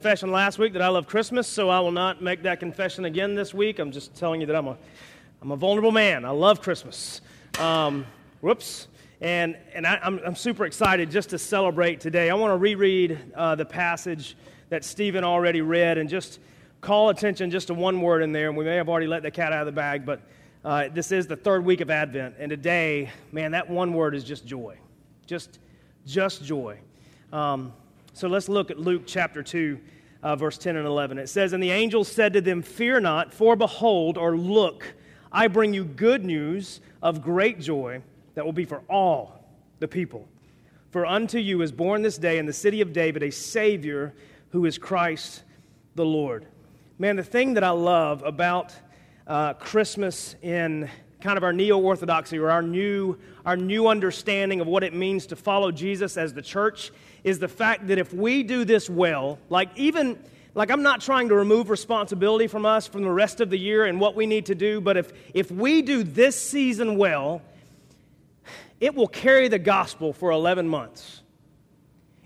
confession last week that I love Christmas, so I will not make that confession again this week. I'm just telling you that I'm a, I'm a vulnerable man. I love Christmas. Um, whoops. And, and I, am super excited just to celebrate today. I want to reread uh, the passage that Stephen already read and just call attention just to one word in there. And we may have already let the cat out of the bag, but uh, this is the third week of Advent. And today, man, that one word is just joy. Just, just joy. Um, so let's look at Luke chapter 2, uh, verse 10 and 11. It says, And the angel said to them, Fear not, for behold, or look, I bring you good news of great joy that will be for all the people. For unto you is born this day in the city of David a Savior who is Christ the Lord. Man, the thing that I love about uh, Christmas in kind of our neo-orthodoxy or our new, our new understanding of what it means to follow jesus as the church is the fact that if we do this well, like even like I'm not trying to remove responsibility from us from the rest of the year and what we need to do, but if if we do this season well, it will carry the gospel for 11 months.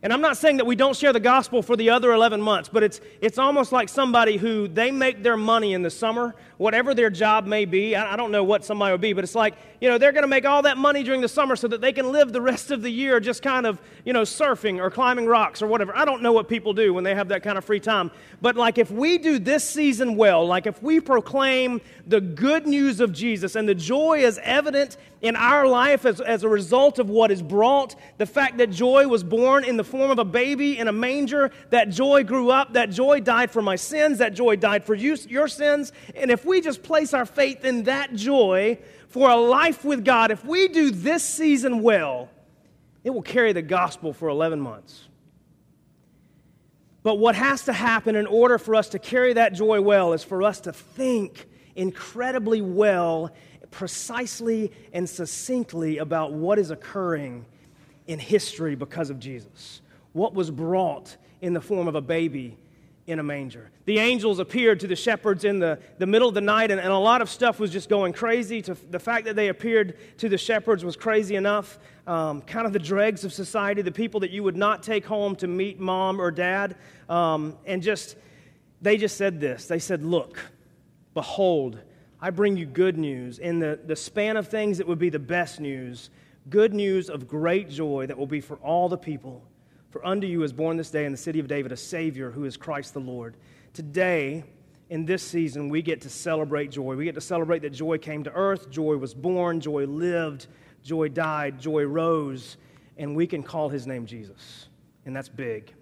And I'm not saying that we don't share the gospel for the other 11 months, but it's, it's almost like somebody who they make their money in the summer, whatever their job may be. I, I don't know what somebody would be, but it's like, you know, they're going to make all that money during the summer so that they can live the rest of the year just kind of, you know, surfing or climbing rocks or whatever. I don't know what people do when they have that kind of free time. But like if we do this season well, like if we proclaim the good news of Jesus and the joy is evident in our life as, as a result of what is brought, the fact that joy was born in the form of a baby in a manger, that joy grew up, that joy died for my sins, that joy died for you, your sins. And if we just place our faith in that joy for a life with God, if we do this season well, it will carry the gospel for 11 months. But what has to happen in order for us to carry that joy well is for us to think incredibly well, precisely and succinctly about what is occurring in history because of Jesus what was brought in the form of a baby in a manger. The angels appeared to the shepherds in the, the middle of the night, and, and a lot of stuff was just going crazy. To, the fact that they appeared to the shepherds was crazy enough. Um, kind of the dregs of society, the people that you would not take home to meet mom or dad. Um, and just, they just said this They said, Look, behold, I bring you good news. In the, the span of things, it would be the best news. Good news of great joy that will be for all the people. For unto you is born this day in the city of David a Savior who is Christ the Lord. Today, in this season, we get to celebrate joy. We get to celebrate that joy came to earth, joy was born, joy lived, joy died, joy rose, and we can call his name Jesus. And that's big.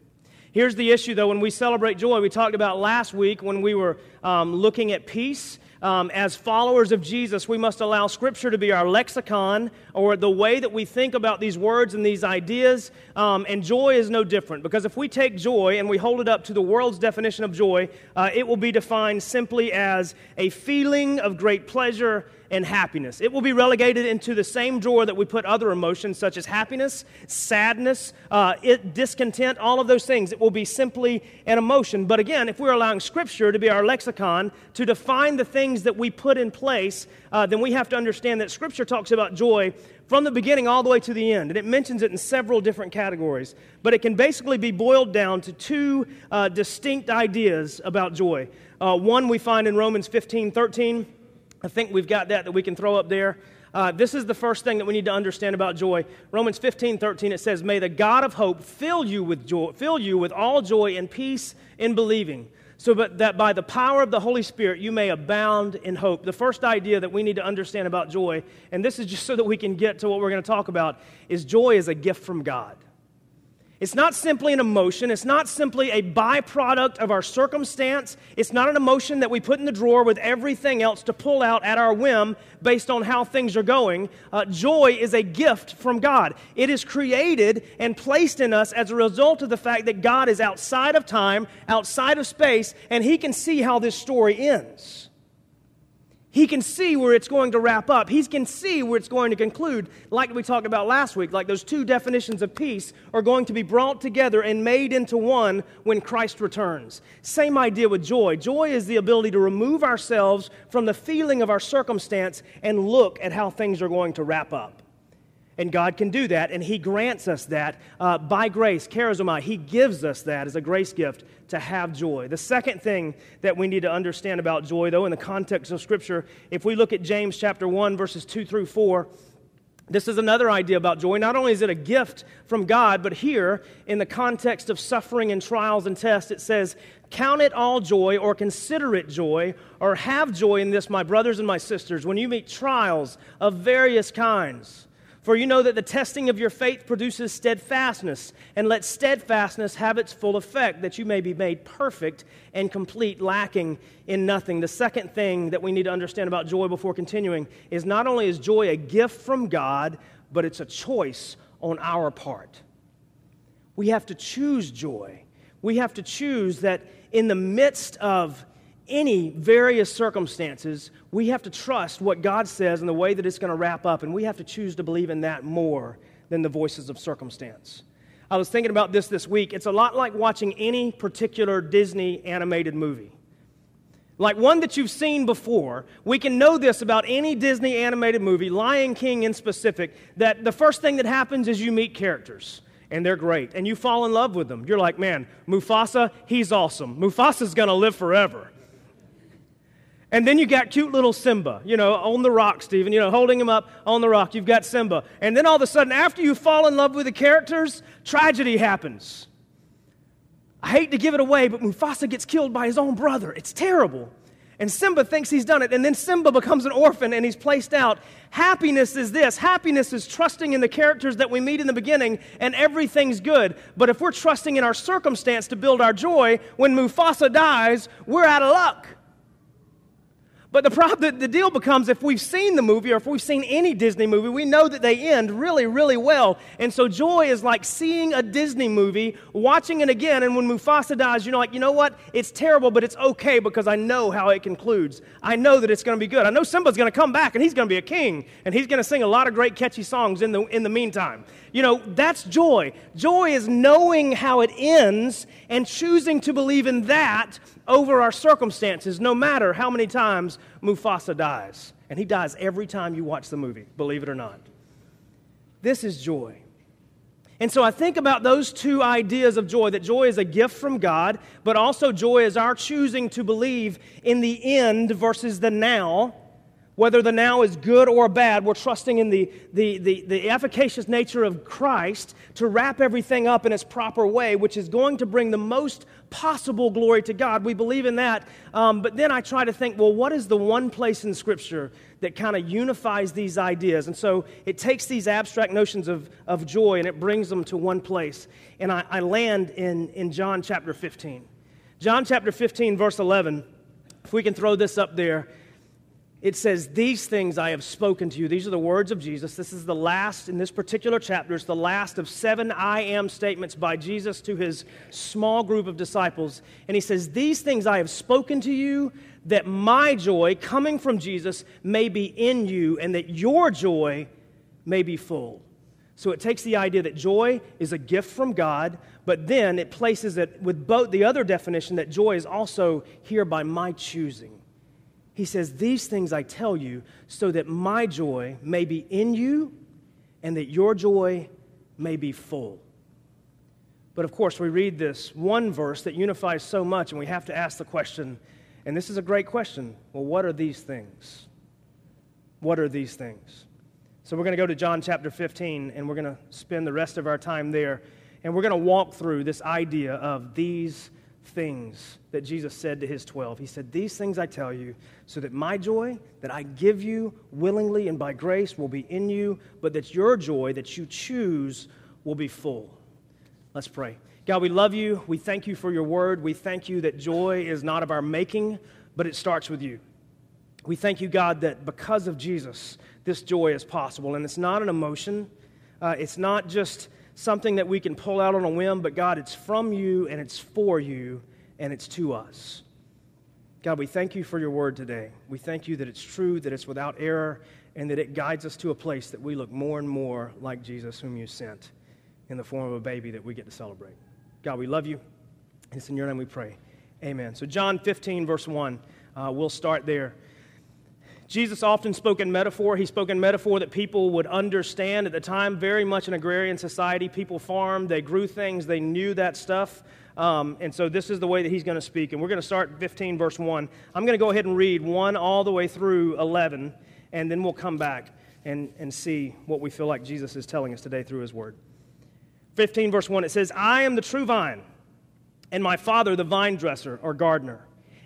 Here's the issue, though, when we celebrate joy, we talked about last week when we were um, looking at peace um, as followers of Jesus, we must allow Scripture to be our lexicon or the way that we think about these words and these ideas. Um, and joy is no different because if we take joy and we hold it up to the world's definition of joy, uh, it will be defined simply as a feeling of great pleasure and happiness. It will be relegated into the same drawer that we put other emotions such as happiness, sadness, uh, it, discontent, all of those things. It will be simply an emotion. But again, if we're allowing Scripture to be our lexicon to define the things that we put in place, uh, then we have to understand that Scripture talks about joy from the beginning all the way to the end. And it mentions it in several different categories. But it can basically be boiled down to two uh, distinct ideas about joy. Uh, one we find in Romans 15 13 I think we've got that that we can throw up there. Uh, this is the first thing that we need to understand about joy. Romans 15, 13, it says, May the God of hope fill you with joy, fill you with all joy and peace in believing, so that by the power of the Holy Spirit you may abound in hope. The first idea that we need to understand about joy, and this is just so that we can get to what we're going to talk about, is joy is a gift from God. It's not simply an emotion. It's not simply a byproduct of our circumstance. It's not an emotion that we put in the drawer with everything else to pull out at our whim based on how things are going. Uh, joy is a gift from God. It is created and placed in us as a result of the fact that God is outside of time, outside of space, and He can see how this story ends. He can see where it's going to wrap up. He can see where it's going to conclude, like we talked about last week. Like those two definitions of peace are going to be brought together and made into one when Christ returns. Same idea with joy. Joy is the ability to remove ourselves from the feeling of our circumstance and look at how things are going to wrap up. And God can do that, and He grants us that uh, by grace, charizomai. He gives us that as a grace gift to have joy. The second thing that we need to understand about joy, though, in the context of Scripture, if we look at James chapter 1, verses 2 through 4, this is another idea about joy. Not only is it a gift from God, but here, in the context of suffering and trials and tests, it says, Count it all joy, or consider it joy, or have joy in this, my brothers and my sisters, when you meet trials of various kinds for you know that the testing of your faith produces steadfastness, and let steadfastness have its full effect, that you may be made perfect and complete, lacking in nothing. The second thing that we need to understand about joy before continuing is not only is joy a gift from God, but it's a choice on our part. We have to choose joy. We have to choose that in the midst of any various circumstances, we have to trust what God says and the way that it's going to wrap up, and we have to choose to believe in that more than the voices of circumstance. I was thinking about this this week. It's a lot like watching any particular Disney animated movie. Like one that you've seen before, we can know this about any Disney animated movie, Lion King in specific, that the first thing that happens is you meet characters and they're great. And you fall in love with them. You're like, man, Mufasa, he's awesome. Mufasa's gonna live forever. And then you got cute little Simba, you know, on the rock, Stephen, you know, holding him up on the rock. You've got Simba. And then all of a sudden, after you fall in love with the characters, tragedy happens. I hate to give it away, but Mufasa gets killed by his own brother. It's terrible. And Simba thinks he's done it. And then Simba becomes an orphan and he's placed out. Happiness is this happiness is trusting in the characters that we meet in the beginning, and everything's good. But if we're trusting in our circumstance to build our joy, when Mufasa dies, we're out of luck. But the, problem, the, deal becomes if we've seen the movie or if we've seen any Disney movie, we know that they end really, really well. And so joy is like seeing a Disney movie, watching it again, and when Mufasa dies, you're like, you know what? It's terrible, but it's okay because I know how it concludes. I know that it's going to be good. I know Simba's going to come back and he's going to be a king and he's going to sing a lot of great, catchy songs in the, in the meantime. You know, that's joy. Joy is knowing how it ends and choosing to believe in that over our circumstances, no matter how many times Mufasa dies. And he dies every time you watch the movie, believe it or not. This is joy. And so I think about those two ideas of joy that joy is a gift from God, but also joy is our choosing to believe in the end versus the now whether the now is good or bad, we're trusting in the, the, the, the, efficacious nature of Christ to wrap everything up in its proper way, which is going to bring the most possible glory to God. We believe in that. Um, but then I try to think, well, what is the one place in Scripture that kind of unifies these ideas? And so it takes these abstract notions of, of joy and it brings them to one place. And I, I land in, in John chapter 15. John chapter 15, verse 11. If we can throw this up there it says, These things I have spoken to you. These are the words of Jesus. This is the last, in this particular chapter, it's the last of seven I am statements by Jesus to his small group of disciples. And he says, These things I have spoken to you, that my joy coming from Jesus may be in you, and that your joy may be full. So it takes the idea that joy is a gift from God, but then it places it with both the other definition that joy is also here by my choosing. He says, These things I tell you so that my joy may be in you and that your joy may be full. But of course, we read this one verse that unifies so much, and we have to ask the question, and this is a great question well, what are these things? What are these things? So we're going to go to John chapter 15, and we're going to spend the rest of our time there, and we're going to walk through this idea of these things that Jesus said to his 12. He said, These things I tell you, so that my joy that I give you willingly and by grace will be in you, but that your joy that you choose will be full. Let's pray. God, we love you. We thank you for your word. We thank you that joy is not of our making, but it starts with you. We thank you, God, that because of Jesus, this joy is possible. And it's not an emotion, uh, it's not just something that we can pull out on a whim, but God, it's from you and it's for you and it's to us. God, we thank you for your word today. We thank you that it's true, that it's without error, and that it guides us to a place that we look more and more like Jesus, whom you sent in the form of a baby that we get to celebrate. God, we love you. It's in your name we pray. Amen. So, John 15, verse 1, uh, we'll start there. Jesus often spoke in metaphor. He spoke in metaphor that people would understand. At the time, very much an agrarian society, people farmed, they grew things, they knew that stuff. Um, and so this is the way that he's going to speak. And we're going to start 15, verse 1. I'm going to go ahead and read 1 all the way through 11, and then we'll come back and, and see what we feel like Jesus is telling us today through his word. 15, verse 1, it says, I am the true vine, and my Father the vine dresser or gardener.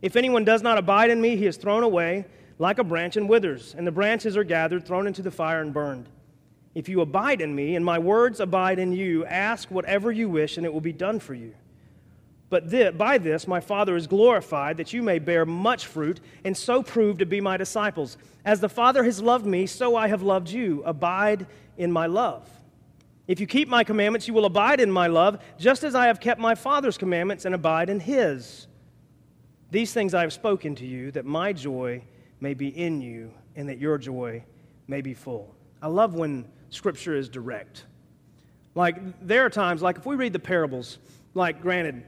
If anyone does not abide in me, he is thrown away like a branch and withers, and the branches are gathered, thrown into the fire, and burned. If you abide in me, and my words abide in you, ask whatever you wish, and it will be done for you. But by this my Father is glorified, that you may bear much fruit, and so prove to be my disciples. As the Father has loved me, so I have loved you. Abide in my love. If you keep my commandments, you will abide in my love, just as I have kept my Father's commandments and abide in his. These things I have spoken to you, that my joy may be in you, and that your joy may be full. I love when Scripture is direct. Like, there are times, like if we read the parables, like, granted,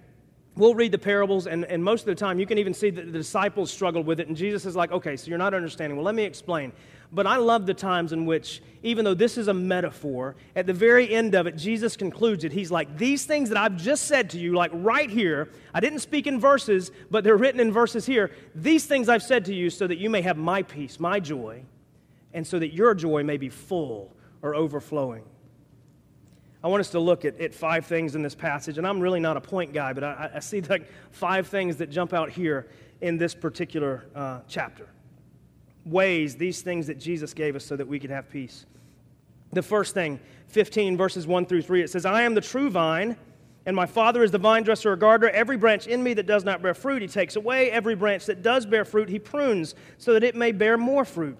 we'll read the parables, and, and most of the time you can even see that the disciples struggled with it, and Jesus is like, okay, so you're not understanding. Well, let me explain. But I love the times in which, even though this is a metaphor, at the very end of it, Jesus concludes it. He's like, These things that I've just said to you, like right here, I didn't speak in verses, but they're written in verses here. These things I've said to you so that you may have my peace, my joy, and so that your joy may be full or overflowing. I want us to look at, at five things in this passage, and I'm really not a point guy, but I, I see like five things that jump out here in this particular uh, chapter ways, these things that Jesus gave us so that we could have peace. The first thing, 15 verses 1 through 3, it says, I am the true vine, and my Father is the vine dresser or gardener. Every branch in me that does not bear fruit, he takes away. Every branch that does bear fruit, he prunes, so that it may bear more fruit.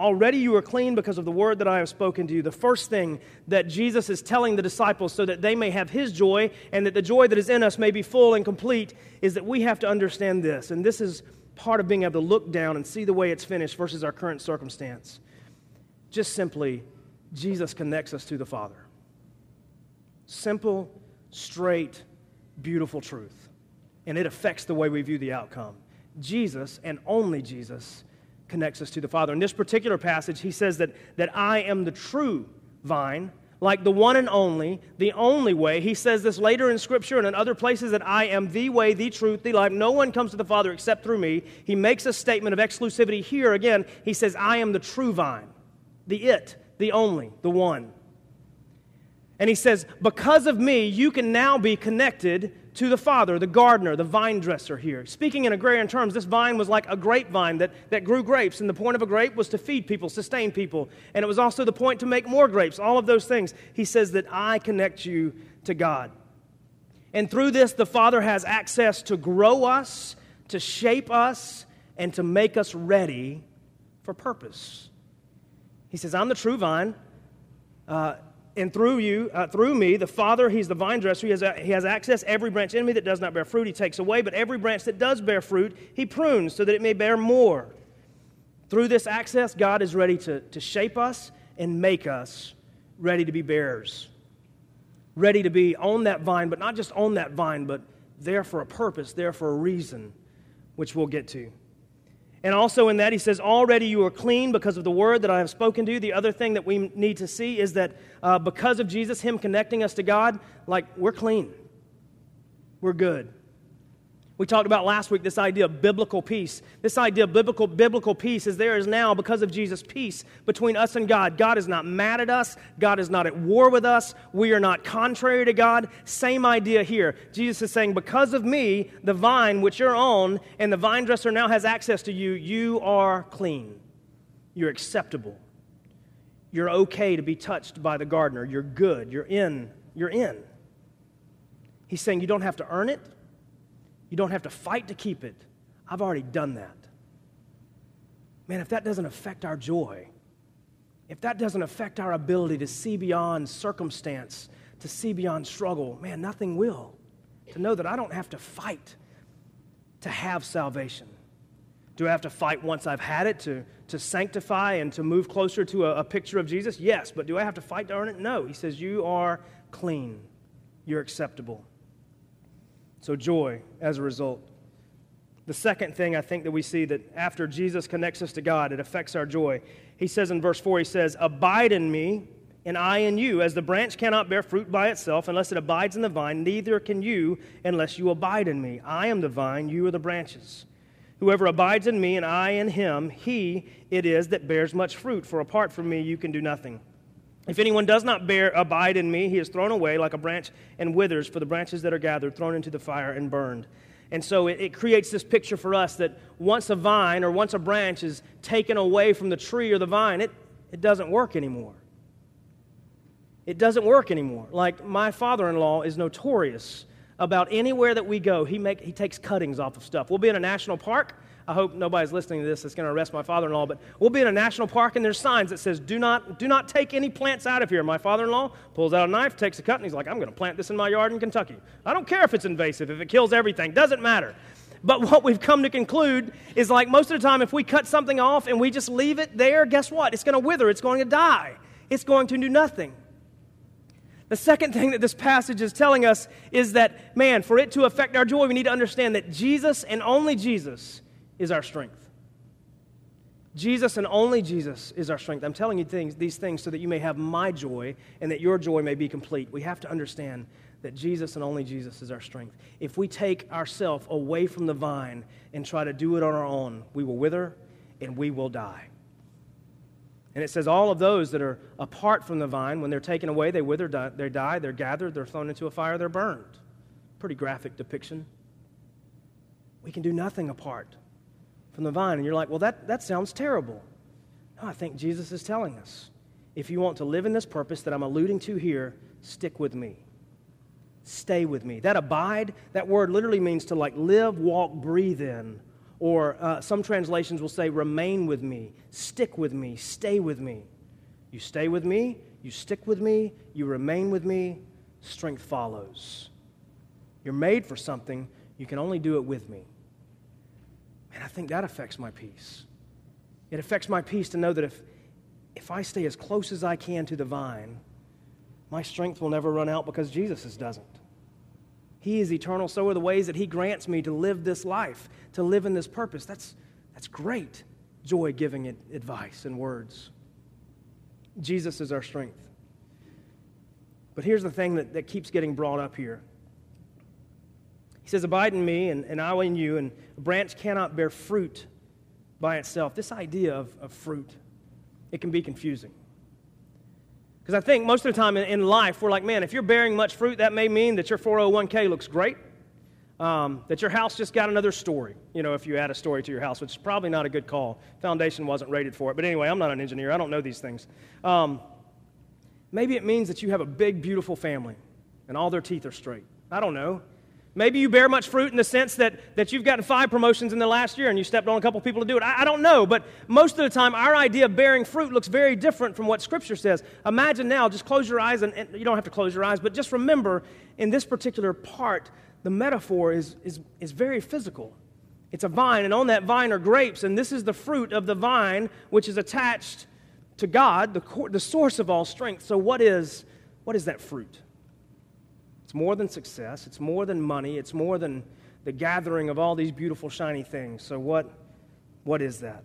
Already you are clean because of the word that I have spoken to you. The first thing that Jesus is telling the disciples so that they may have his joy and that the joy that is in us may be full and complete is that we have to understand this. And this is part of being able to look down and see the way it's finished versus our current circumstance. Just simply, Jesus connects us to the Father. Simple, straight, beautiful truth. And it affects the way we view the outcome. Jesus, and only Jesus, connects us to the Father. In this particular passage, he says that, that I am the true vine like the one and only, the only way. He says this later in Scripture and in other places that I am the way, the truth, the life. No one comes to the Father except through me. He makes a statement of exclusivity here again. He says, I am the true vine, the it, the only, the one. And he says, Because of me, you can now be connected to the father, the gardener, the vine dresser here. Speaking in agrarian terms, this vine was like a grapevine that, that grew grapes, and the point of a grape was to feed people, sustain people, and it was also the point to make more grapes, all of those things. He says that I connect you to God. And through this, the Father has access to grow us, to shape us, and to make us ready for purpose. He says, I'm the true vine. Uh, and through you, uh, through me, the Father, He's the vine dresser. He has, uh, he has access. Every branch in me that does not bear fruit, He takes away. But every branch that does bear fruit, He prunes so that it may bear more. Through this access, God is ready to, to shape us and make us ready to be bearers. Ready to be on that vine, but not just on that vine, but there for a purpose, there for a reason, which we'll get to. And also in that, he says, Already you are clean because of the word that I have spoken to you. The other thing that we need to see is that uh, because of Jesus, him connecting us to God, like we're clean, we're good. We talked about last week this idea of biblical peace. This idea of biblical, biblical peace is there is now because of Jesus peace between us and God. God is not mad at us. God is not at war with us. We are not contrary to God. Same idea here. Jesus is saying, because of me, the vine which you're on, and the vine dresser now has access to you, you are clean. You're acceptable. You're okay to be touched by the gardener. You're good. You're in. You're in. He's saying you don't have to earn it. You don't have to fight to keep it. I've already done that. Man, if that doesn't affect our joy, if that doesn't affect our ability to see beyond circumstance, to see beyond struggle, man, nothing will. To know that I don't have to fight to have salvation. Do I have to fight once I've had it to, to sanctify and to move closer to a, a picture of Jesus? Yes, but do I have to fight to earn it? No. He says, You are clean, you're acceptable. So, joy as a result. The second thing I think that we see that after Jesus connects us to God, it affects our joy. He says in verse 4, he says, Abide in me, and I in you. As the branch cannot bear fruit by itself unless it abides in the vine, neither can you unless you abide in me. I am the vine, you are the branches. Whoever abides in me and I in him, he it is that bears much fruit, for apart from me you can do nothing. If anyone does not bear abide in me, he is thrown away like a branch and withers, for the branches that are gathered, thrown into the fire and burned. And so it, it, creates this picture for us that once a vine or once a branch is taken away from the tree or the vine, it, it doesn't work anymore. It doesn't work anymore. Like my father in law is notorious about anywhere that we go, he, make, he takes cuttings off of stuff. We'll be in a national park I hope nobody's listening to this that's going to arrest my father-in-law, but we'll be in a national park and there's signs that says, do not, do not take any plants out of here. My father-in-law pulls out a knife, takes a cut, and he's like, I'm going to plant this in my yard in Kentucky. I don't care if it's invasive, if it kills everything, doesn't matter. But what we've come to conclude is like most of the time, if we cut something off and we just leave it there, guess what? It's going to wither, it's going to die, it's going to do nothing. The second thing that this passage is telling us is that, man, for it to affect our joy, we need to understand that Jesus and only Jesus is our strength. Jesus and only Jesus is our strength. I'm telling you things, these things so that you may have my joy and that your joy may be complete. We have to understand that Jesus and only Jesus is our strength. If we take ourselves away from the vine and try to do it on our own, we will wither and we will die. And it says, all of those that are apart from the vine, when they're taken away, they wither, die, they die, they're gathered, they're thrown into a fire, they're burned. Pretty graphic depiction. We can do nothing apart from the vine. And you're like, well, that, that sounds terrible. No, I think Jesus is telling us if you want to live in this purpose that I'm alluding to here, stick with me. Stay with me. That abide, that word literally means to like live, walk, breathe in. Or uh, some translations will say, remain with me, stick with me, stay with me. You stay with me, you stick with me, you remain with me, strength follows. You're made for something, you can only do it with me. And I think that affects my peace. It affects my peace to know that if, if I stay as close as I can to the vine, my strength will never run out because Jesus doesn't. He is eternal, so are the ways that He grants me to live this life, to live in this purpose. That's, that's great joy giving advice and words. Jesus is our strength. But here's the thing that, that keeps getting brought up here he says, Abide in me, and, and I in you, and branch cannot bear fruit by itself. This idea of, of fruit, it can be confusing. Because I think most of the time in, in, life, we're like, man, if you're bearing much fruit, that may mean that your 401k looks great, um, that your house just got another story, you know, if you add a story to your house, which is probably not a good call. Foundation wasn't rated for it. But anyway, I'm not an engineer, I don't know these things. Um, maybe it means that you have a big, beautiful family and all their teeth are straight. I don't know. Maybe you bear much fruit in the sense that, that you've gotten five promotions in the last year and you stepped on a couple people to do it. I, I, don't know, but most of the time, our idea of bearing fruit looks very different from what Scripture says. Imagine now, just close your eyes, and, and you don't have to close your eyes, but just remember in this particular part, the metaphor is, is, is very physical. It's a vine, and on that vine are grapes, and this is the fruit of the vine, which is attached to God, the, the source of all strength. So, what is, what is that fruit? It's more than success, it's more than money, it's more than the gathering of all these beautiful, shiny things. So, what, what is that?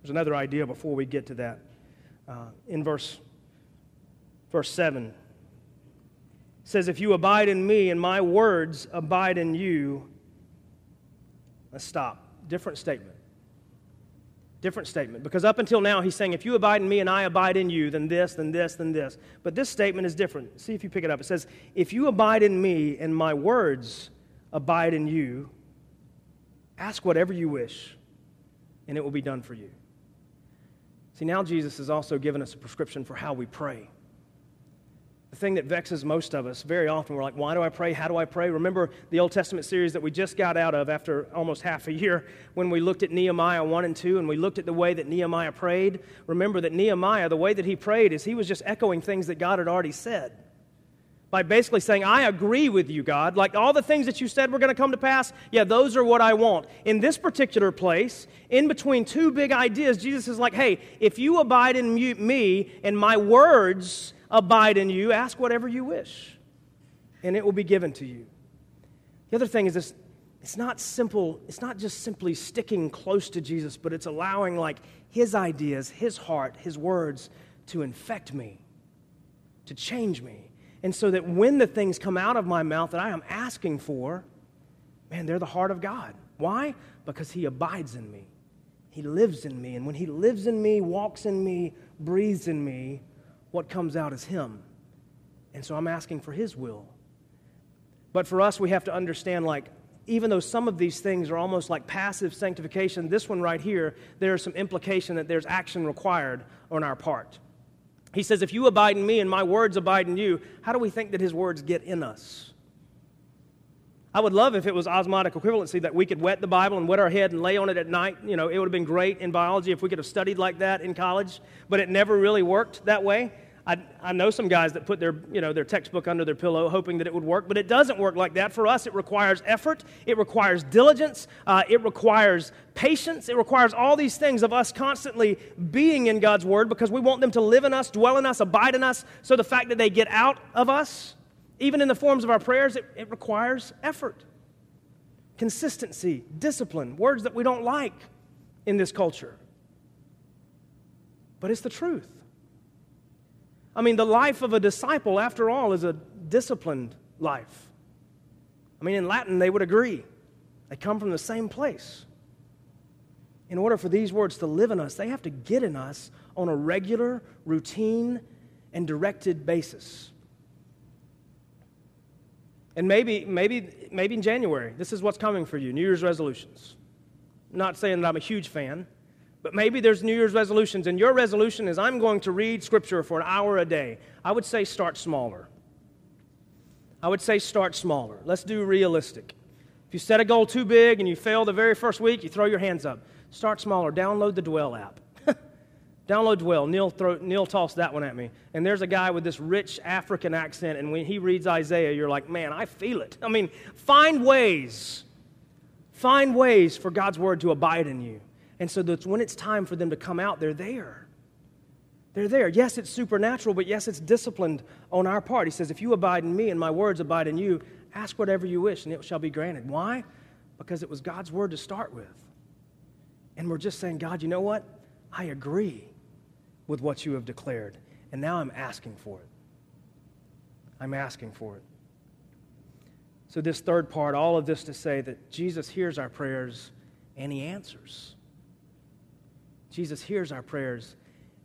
There's another idea before we get to that. Uh, in verse, verse 7, it says, If you abide in me and my words abide in you, let's stop. Different statement. Different statement. Because up until now, he's saying, if you abide in me and I abide in you, then this, then this, then this. But this statement is different. See if you pick it up. It says, if you abide in me and my words abide in you, ask whatever you wish, and it will be done for you. See, now Jesus has also given us a prescription for how we pray. The thing that vexes most of us very often. We're like, why do I pray? How do I pray? Remember the Old Testament series that we just got out of after almost half a year when we looked at Nehemiah 1 and 2 and we looked at the way that Nehemiah prayed? Remember that Nehemiah, the way that he prayed is he was just echoing things that God had already said. By basically saying, I agree with you, God. Like all the things that you said were going to come to pass, yeah, those are what I want. In this particular place, in between two big ideas, Jesus is like, hey, if you abide in me and my words, abide in you, ask whatever you wish, and it will be given to you. The other thing is this it's not simple, it's not just simply sticking close to Jesus, but it's allowing like his ideas, his heart, his words to infect me, to change me. And so that when the things come out of my mouth that I am asking for, man, they're the heart of God. Why? Because he abides in me. He lives in me. And when he lives in me, walks in me, breathes in me, what comes out is Him. And so I'm asking for His will. But for us, we have to understand like, even though some of these things are almost like passive sanctification, this one right here, there's some implication that there's action required on our part. He says, If you abide in me and my words abide in you, how do we think that his words get in us? I would love if it was osmotic equivalency that we could wet the Bible and wet our head and lay on it at night. You know, it would have been great in biology if we could have studied like that in college, but it never really worked that way. I, I know some guys that put their, you know, their textbook under their pillow hoping that it would work, but it doesn't work like that. For us, it requires effort, it requires diligence, uh, it requires patience, it requires all these things of us constantly being in God's Word because we want them to live in us, dwell in us, abide in us. So the fact that they get out of us, even in the forms of our prayers, it, it requires effort, consistency, discipline, words that we don't like in this culture. But it's the truth. I mean, the life of a disciple, after all, is a disciplined life. I mean, in Latin, they would agree. They come from the same place. In order for these words to live in us, they have to get in us on a regular, routine, and directed basis. And maybe, maybe, maybe in January, this is what's coming for you New Year's resolutions. I'm not saying that I'm a huge fan, but maybe there's New Year's resolutions, and your resolution is I'm going to read Scripture for an hour a day. I would say start smaller. I would say start smaller. Let's do realistic. If you set a goal too big and you fail the very first week, you throw your hands up. Start smaller. Download the Dwell app. Download Dwell. Neil, throw, Neil tossed that one at me. And there's a guy with this rich African accent, and when he reads Isaiah, you're like, man, I feel it. I mean, find ways. Find ways for God's word to abide in you. And so that's when it's time for them to come out, they're there. They're there. Yes, it's supernatural, but yes, it's disciplined on our part. He says, If you abide in me and my words abide in you, ask whatever you wish and it shall be granted. Why? Because it was God's word to start with. And we're just saying, God, you know what? I agree with what you have declared. And now I'm asking for it. I'm asking for it. So, this third part, all of this to say that Jesus hears our prayers and he answers. Jesus hears our prayers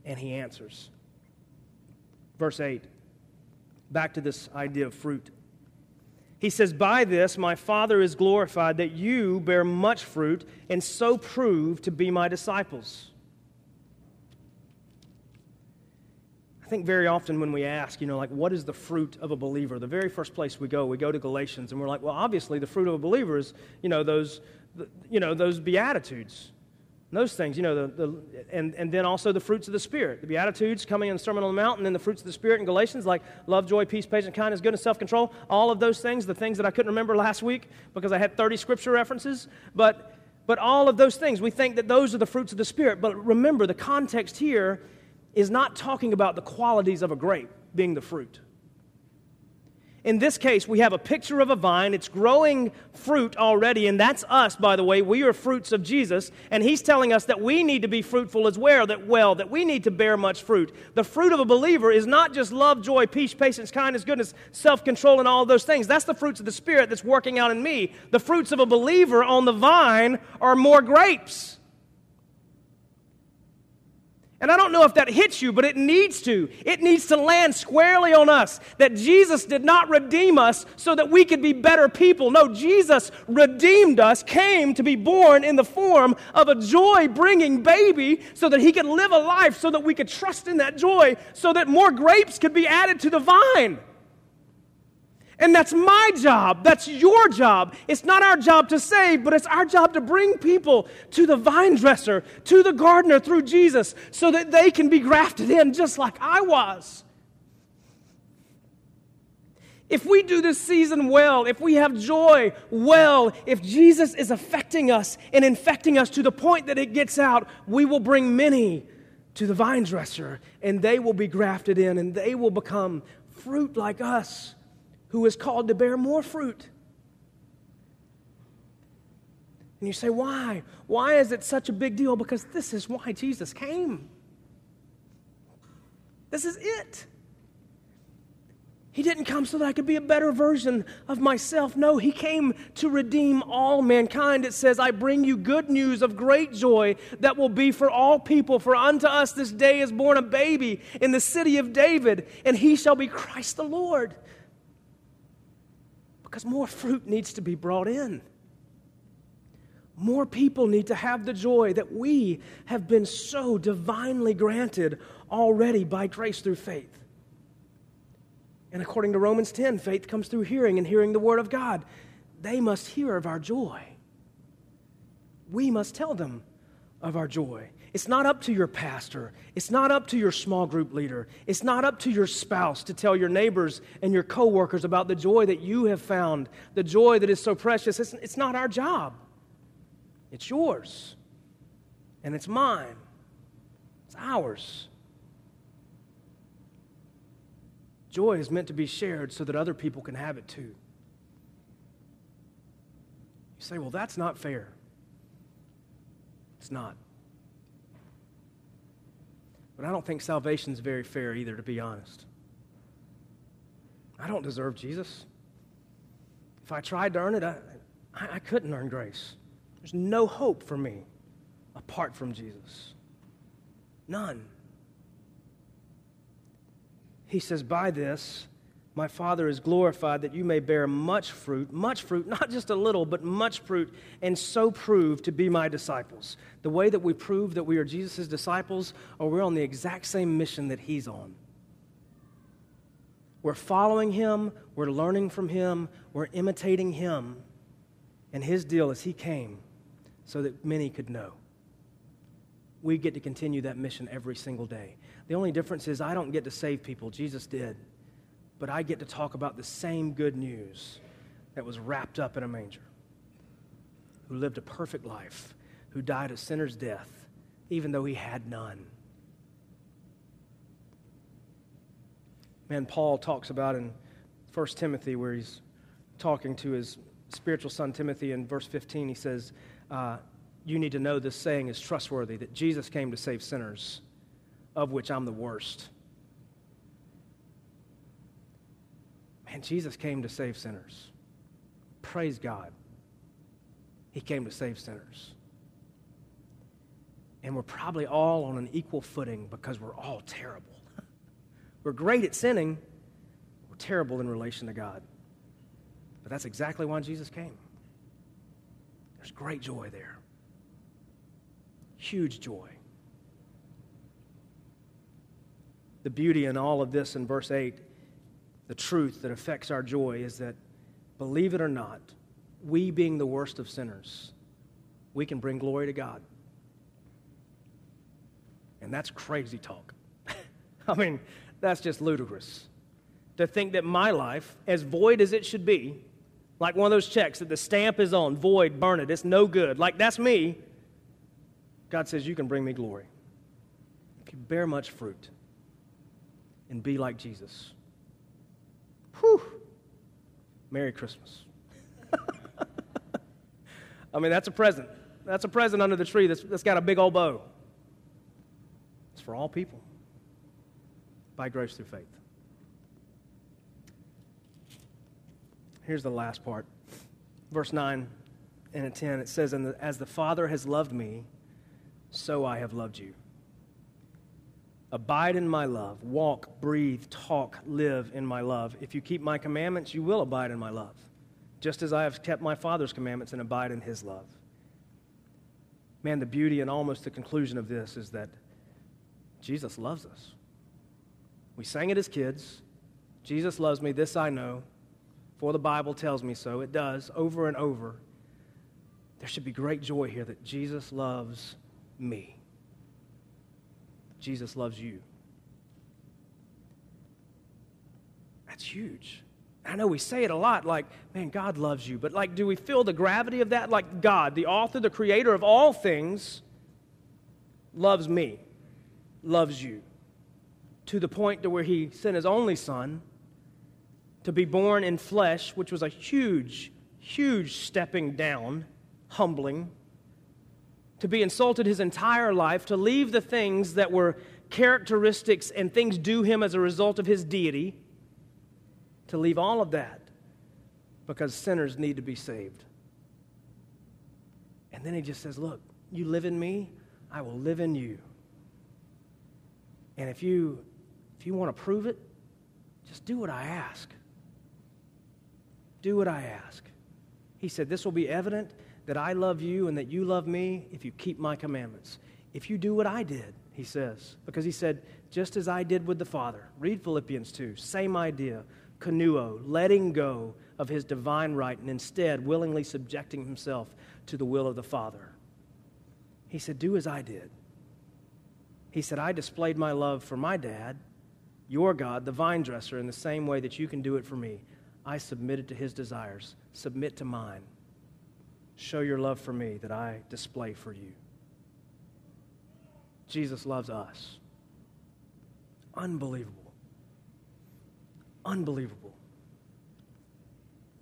and he answers. Verse 8, back to this idea of fruit. He says, By this my Father is glorified, that you bear much fruit and so prove to be my disciples. I think very often when we ask, you know, like, what is the fruit of a believer? The very first place we go, we go to Galatians, and we're like, well, obviously, the fruit of a believer is, you know, those, you know, those beatitudes those things, you know, the, the, and, and then also the fruits of the Spirit. The Beatitudes coming in the Sermon on the Mount, and then the fruits of the Spirit in Galatians, like love, joy, peace, patience, kindness, goodness, self control. All of those things, the things that I couldn't remember last week because I had 30 scripture references. But, but all of those things, we think that those are the fruits of the Spirit. But remember, the context here is not talking about the qualities of a grape being the fruit. In this case, we have a picture of a vine. It's growing fruit already, and that's us, by the way. We are fruits of Jesus, and He's telling us that we need to be fruitful as well, that well, that we need to bear much fruit. The fruit of a believer is not just love, joy, peace, patience, kindness, goodness, self-control, and all those things. That's the fruits of the Spirit that's working out in me. The fruits of a believer on the vine are more grapes. And I don't know if that hits you, but it needs to. It needs to land squarely on us that Jesus did not redeem us so that we could be better people. No, Jesus redeemed us, came to be born in the form of a joy bringing baby so that he could live a life so that we could trust in that joy, so that more grapes could be added to the vine. And that's my job. That's your job. It's not our job to save, but it's our job to bring people to the vine dresser, to the gardener through Jesus, so that they can be grafted in just like I was. If we do this season well, if we have joy well, if Jesus is affecting us and infecting us to the point that it gets out, we will bring many to the vine dresser and they will be grafted in and they will become fruit like us who is called to bear more fruit. And you say, why? Why is it such a big deal? Because this is why Jesus came. This is it. He didn't come so that I could be a better version of myself. No, He came to redeem all mankind. It says, I bring you good news of great joy that will be for all people. For unto us this day is born a baby in the city of David, and He shall be Christ the Lord. Because more fruit needs to be brought in. More people need to have the joy that we have been so divinely granted already by grace through faith. And according to Romans 10, faith comes through hearing and hearing the word of God. They must hear of our joy. We must tell them of our joy. It's not up to your pastor. It's not up to your small group leader. It's not up to your spouse to tell your neighbors and your coworkers about the joy that you have found, the joy that is so precious. It's, it's not our job. It's yours. And it's mine. It's ours. Joy is meant to be shared so that other people can have it too. You say, well, that's not fair. It's not. But I don't think salvation is very fair either, to be honest. I don't deserve Jesus. If I tried to earn it, I, I couldn't earn grace. There's no hope for me apart from Jesus. None. He says, By this, my Father is glorified that you may bear much fruit, much fruit, not just a little, but much fruit, and so prove to be my disciples. The way that we prove that we are Jesus' disciples, or we're on the exact same mission that He's on. We're following Him, we're learning from Him, we're imitating Him. And His deal is He came so that many could know. We get to continue that mission every single day. The only difference is I don't get to save people, Jesus did but I get to talk about the same good news that was wrapped up in a manger, who lived a perfect life, who died a sinner's death, even though he had none. Man, Paul talks about in 1 Timothy, where he's talking to his spiritual son Timothy, in verse 15, he says, uh, You need to know this saying is trustworthy that Jesus came to save sinners, of which I'm the worst. Man, Jesus came to save sinners. Praise God. He came to save sinners. And we're probably all on an equal footing because we're all terrible. we're great at sinning, we're terrible in relation to God. But that's exactly why Jesus came. There's great joy there, huge joy. The beauty in all of this in verse 8 the truth that affects our joy is that, believe it or not, we being the worst of sinners, we can bring glory to God. And that's crazy talk. I mean, that's just ludicrous. To think that my life, as void as it should be, like one of those checks that the stamp is on, void, burn it, it's no good. Like that's me. God says, You can bring me glory. You can bear much fruit and be like Jesus. Whew. Merry Christmas. I mean, that's a present. That's a present under the tree that's, that's got a big old bow. It's for all people by grace through faith. Here's the last part. Verse 9 and 10, it says, and As the Father has loved me, so I have loved you. Abide in my love. Walk, breathe, talk, live in my love. If you keep my commandments, you will abide in my love, just as I have kept my Father's commandments and abide in his love. Man, the beauty and almost the conclusion of this is that Jesus loves us. We sang it as kids. Jesus loves me, this I know, for the Bible tells me so. It does, over and over. There should be great joy here that Jesus loves me. Jesus loves you. That's huge. I know we say it a lot like, man, God loves you. But like, do we feel the gravity of that? Like, God, the author, the creator of all things, loves me, loves you. To the point to where he sent his only son to be born in flesh, which was a huge, huge stepping down, humbling, to be insulted his entire life, to leave the things that were characteristics and things due him as a result of his deity, to leave all of that because sinners need to be saved. And then he just says, Look, you live in me, I will live in you. And if you if you want to prove it, just do what I ask. Do what I ask. He said, This will be evident that I love you and that you love me if you keep my commandments. If you do what I did, he says, because he said, just as I did with the Father. Read Philippians 2, same idea. Kenoo, letting go of his divine right and instead willingly subjecting himself to the will of the Father. He said, Do as I did. He said, I displayed my love for my dad, your God, the vine dresser, in the same way that you can do it for me. I submitted to his desires. Submit to mine. Show your love for me that I display for you. Jesus loves us. Unbelievable. Unbelievable.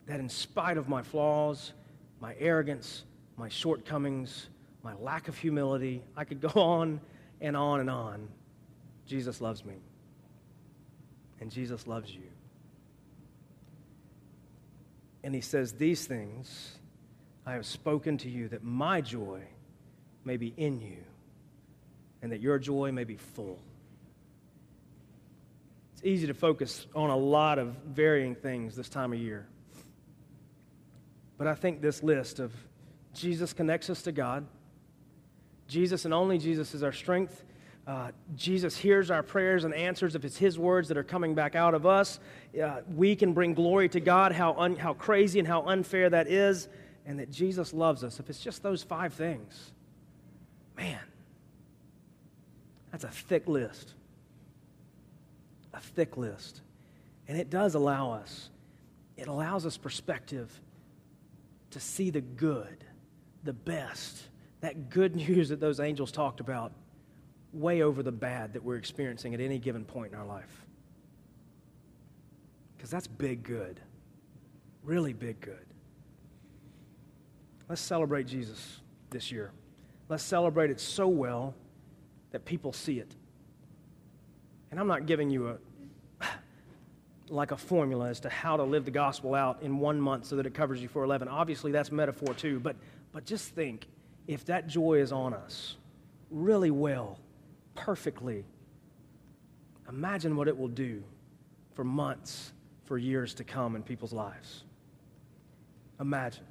That in spite of my flaws, my arrogance, my shortcomings, my lack of humility, I could go on and on and on. Jesus loves me. And Jesus loves you. And he says, These things I have spoken to you that my joy may be in you and that your joy may be full. It's easy to focus on a lot of varying things this time of year. But I think this list of Jesus connects us to God, Jesus and only Jesus is our strength. Uh, Jesus hears our prayers and answers if it's His words that are coming back out of us. Uh, we can bring glory to God, how, un- how crazy and how unfair that is and that Jesus loves us, if it's just those five things, man, that's a thick list. A thick list. And it does allow us, it allows us perspective to see the good, the best, that good news that those angels talked about, way over the bad that we're experiencing at any given point in our life. Because that's big good, really big good. Let's celebrate Jesus this year. Let's celebrate it so well that people see it. And I'm not giving you a like a formula as to how to live the gospel out in one month so that it covers you for 11. Obviously, that's metaphor too, but, but just think if that joy is on us really well, perfectly, imagine what it will do for months, for years to come in people's lives. Imagine.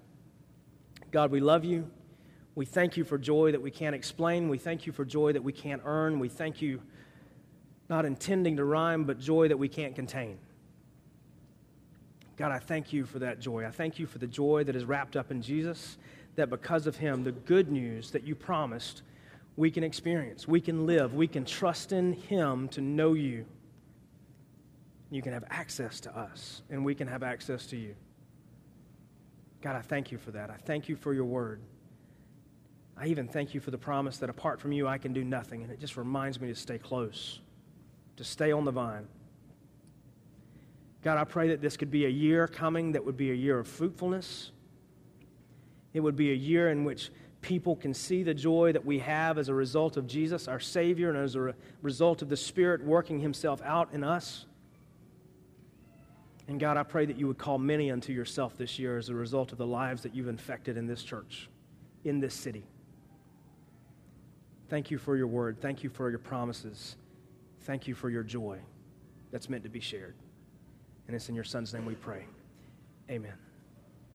God, we love you. We thank you for joy that we can't explain. We thank you for joy that we can't earn. We thank you, not intending to rhyme, but joy that we can't contain. God, I thank you for that joy. I thank you for the joy that is wrapped up in Jesus, that because of him, the good news that you promised, we can experience, we can live, we can trust in him to know you. You can have access to us, and we can have access to you. God, I thank you for that. I thank you for your word. I even thank you for the promise that apart from you, I can do nothing. And it just reminds me to stay close, to stay on the vine. God, I pray that this could be a year coming that would be a year of fruitfulness. It would be a year in which people can see the joy that we have as a result of Jesus, our Savior, and as a re- result of the Spirit working Himself out in us. And God, I pray that you would call many unto yourself this year as a result of the lives that you've infected in this church, in this city. Thank you for your word. Thank you for your promises. Thank you for your joy that's meant to be shared. And it's in your Son's name we pray. Amen.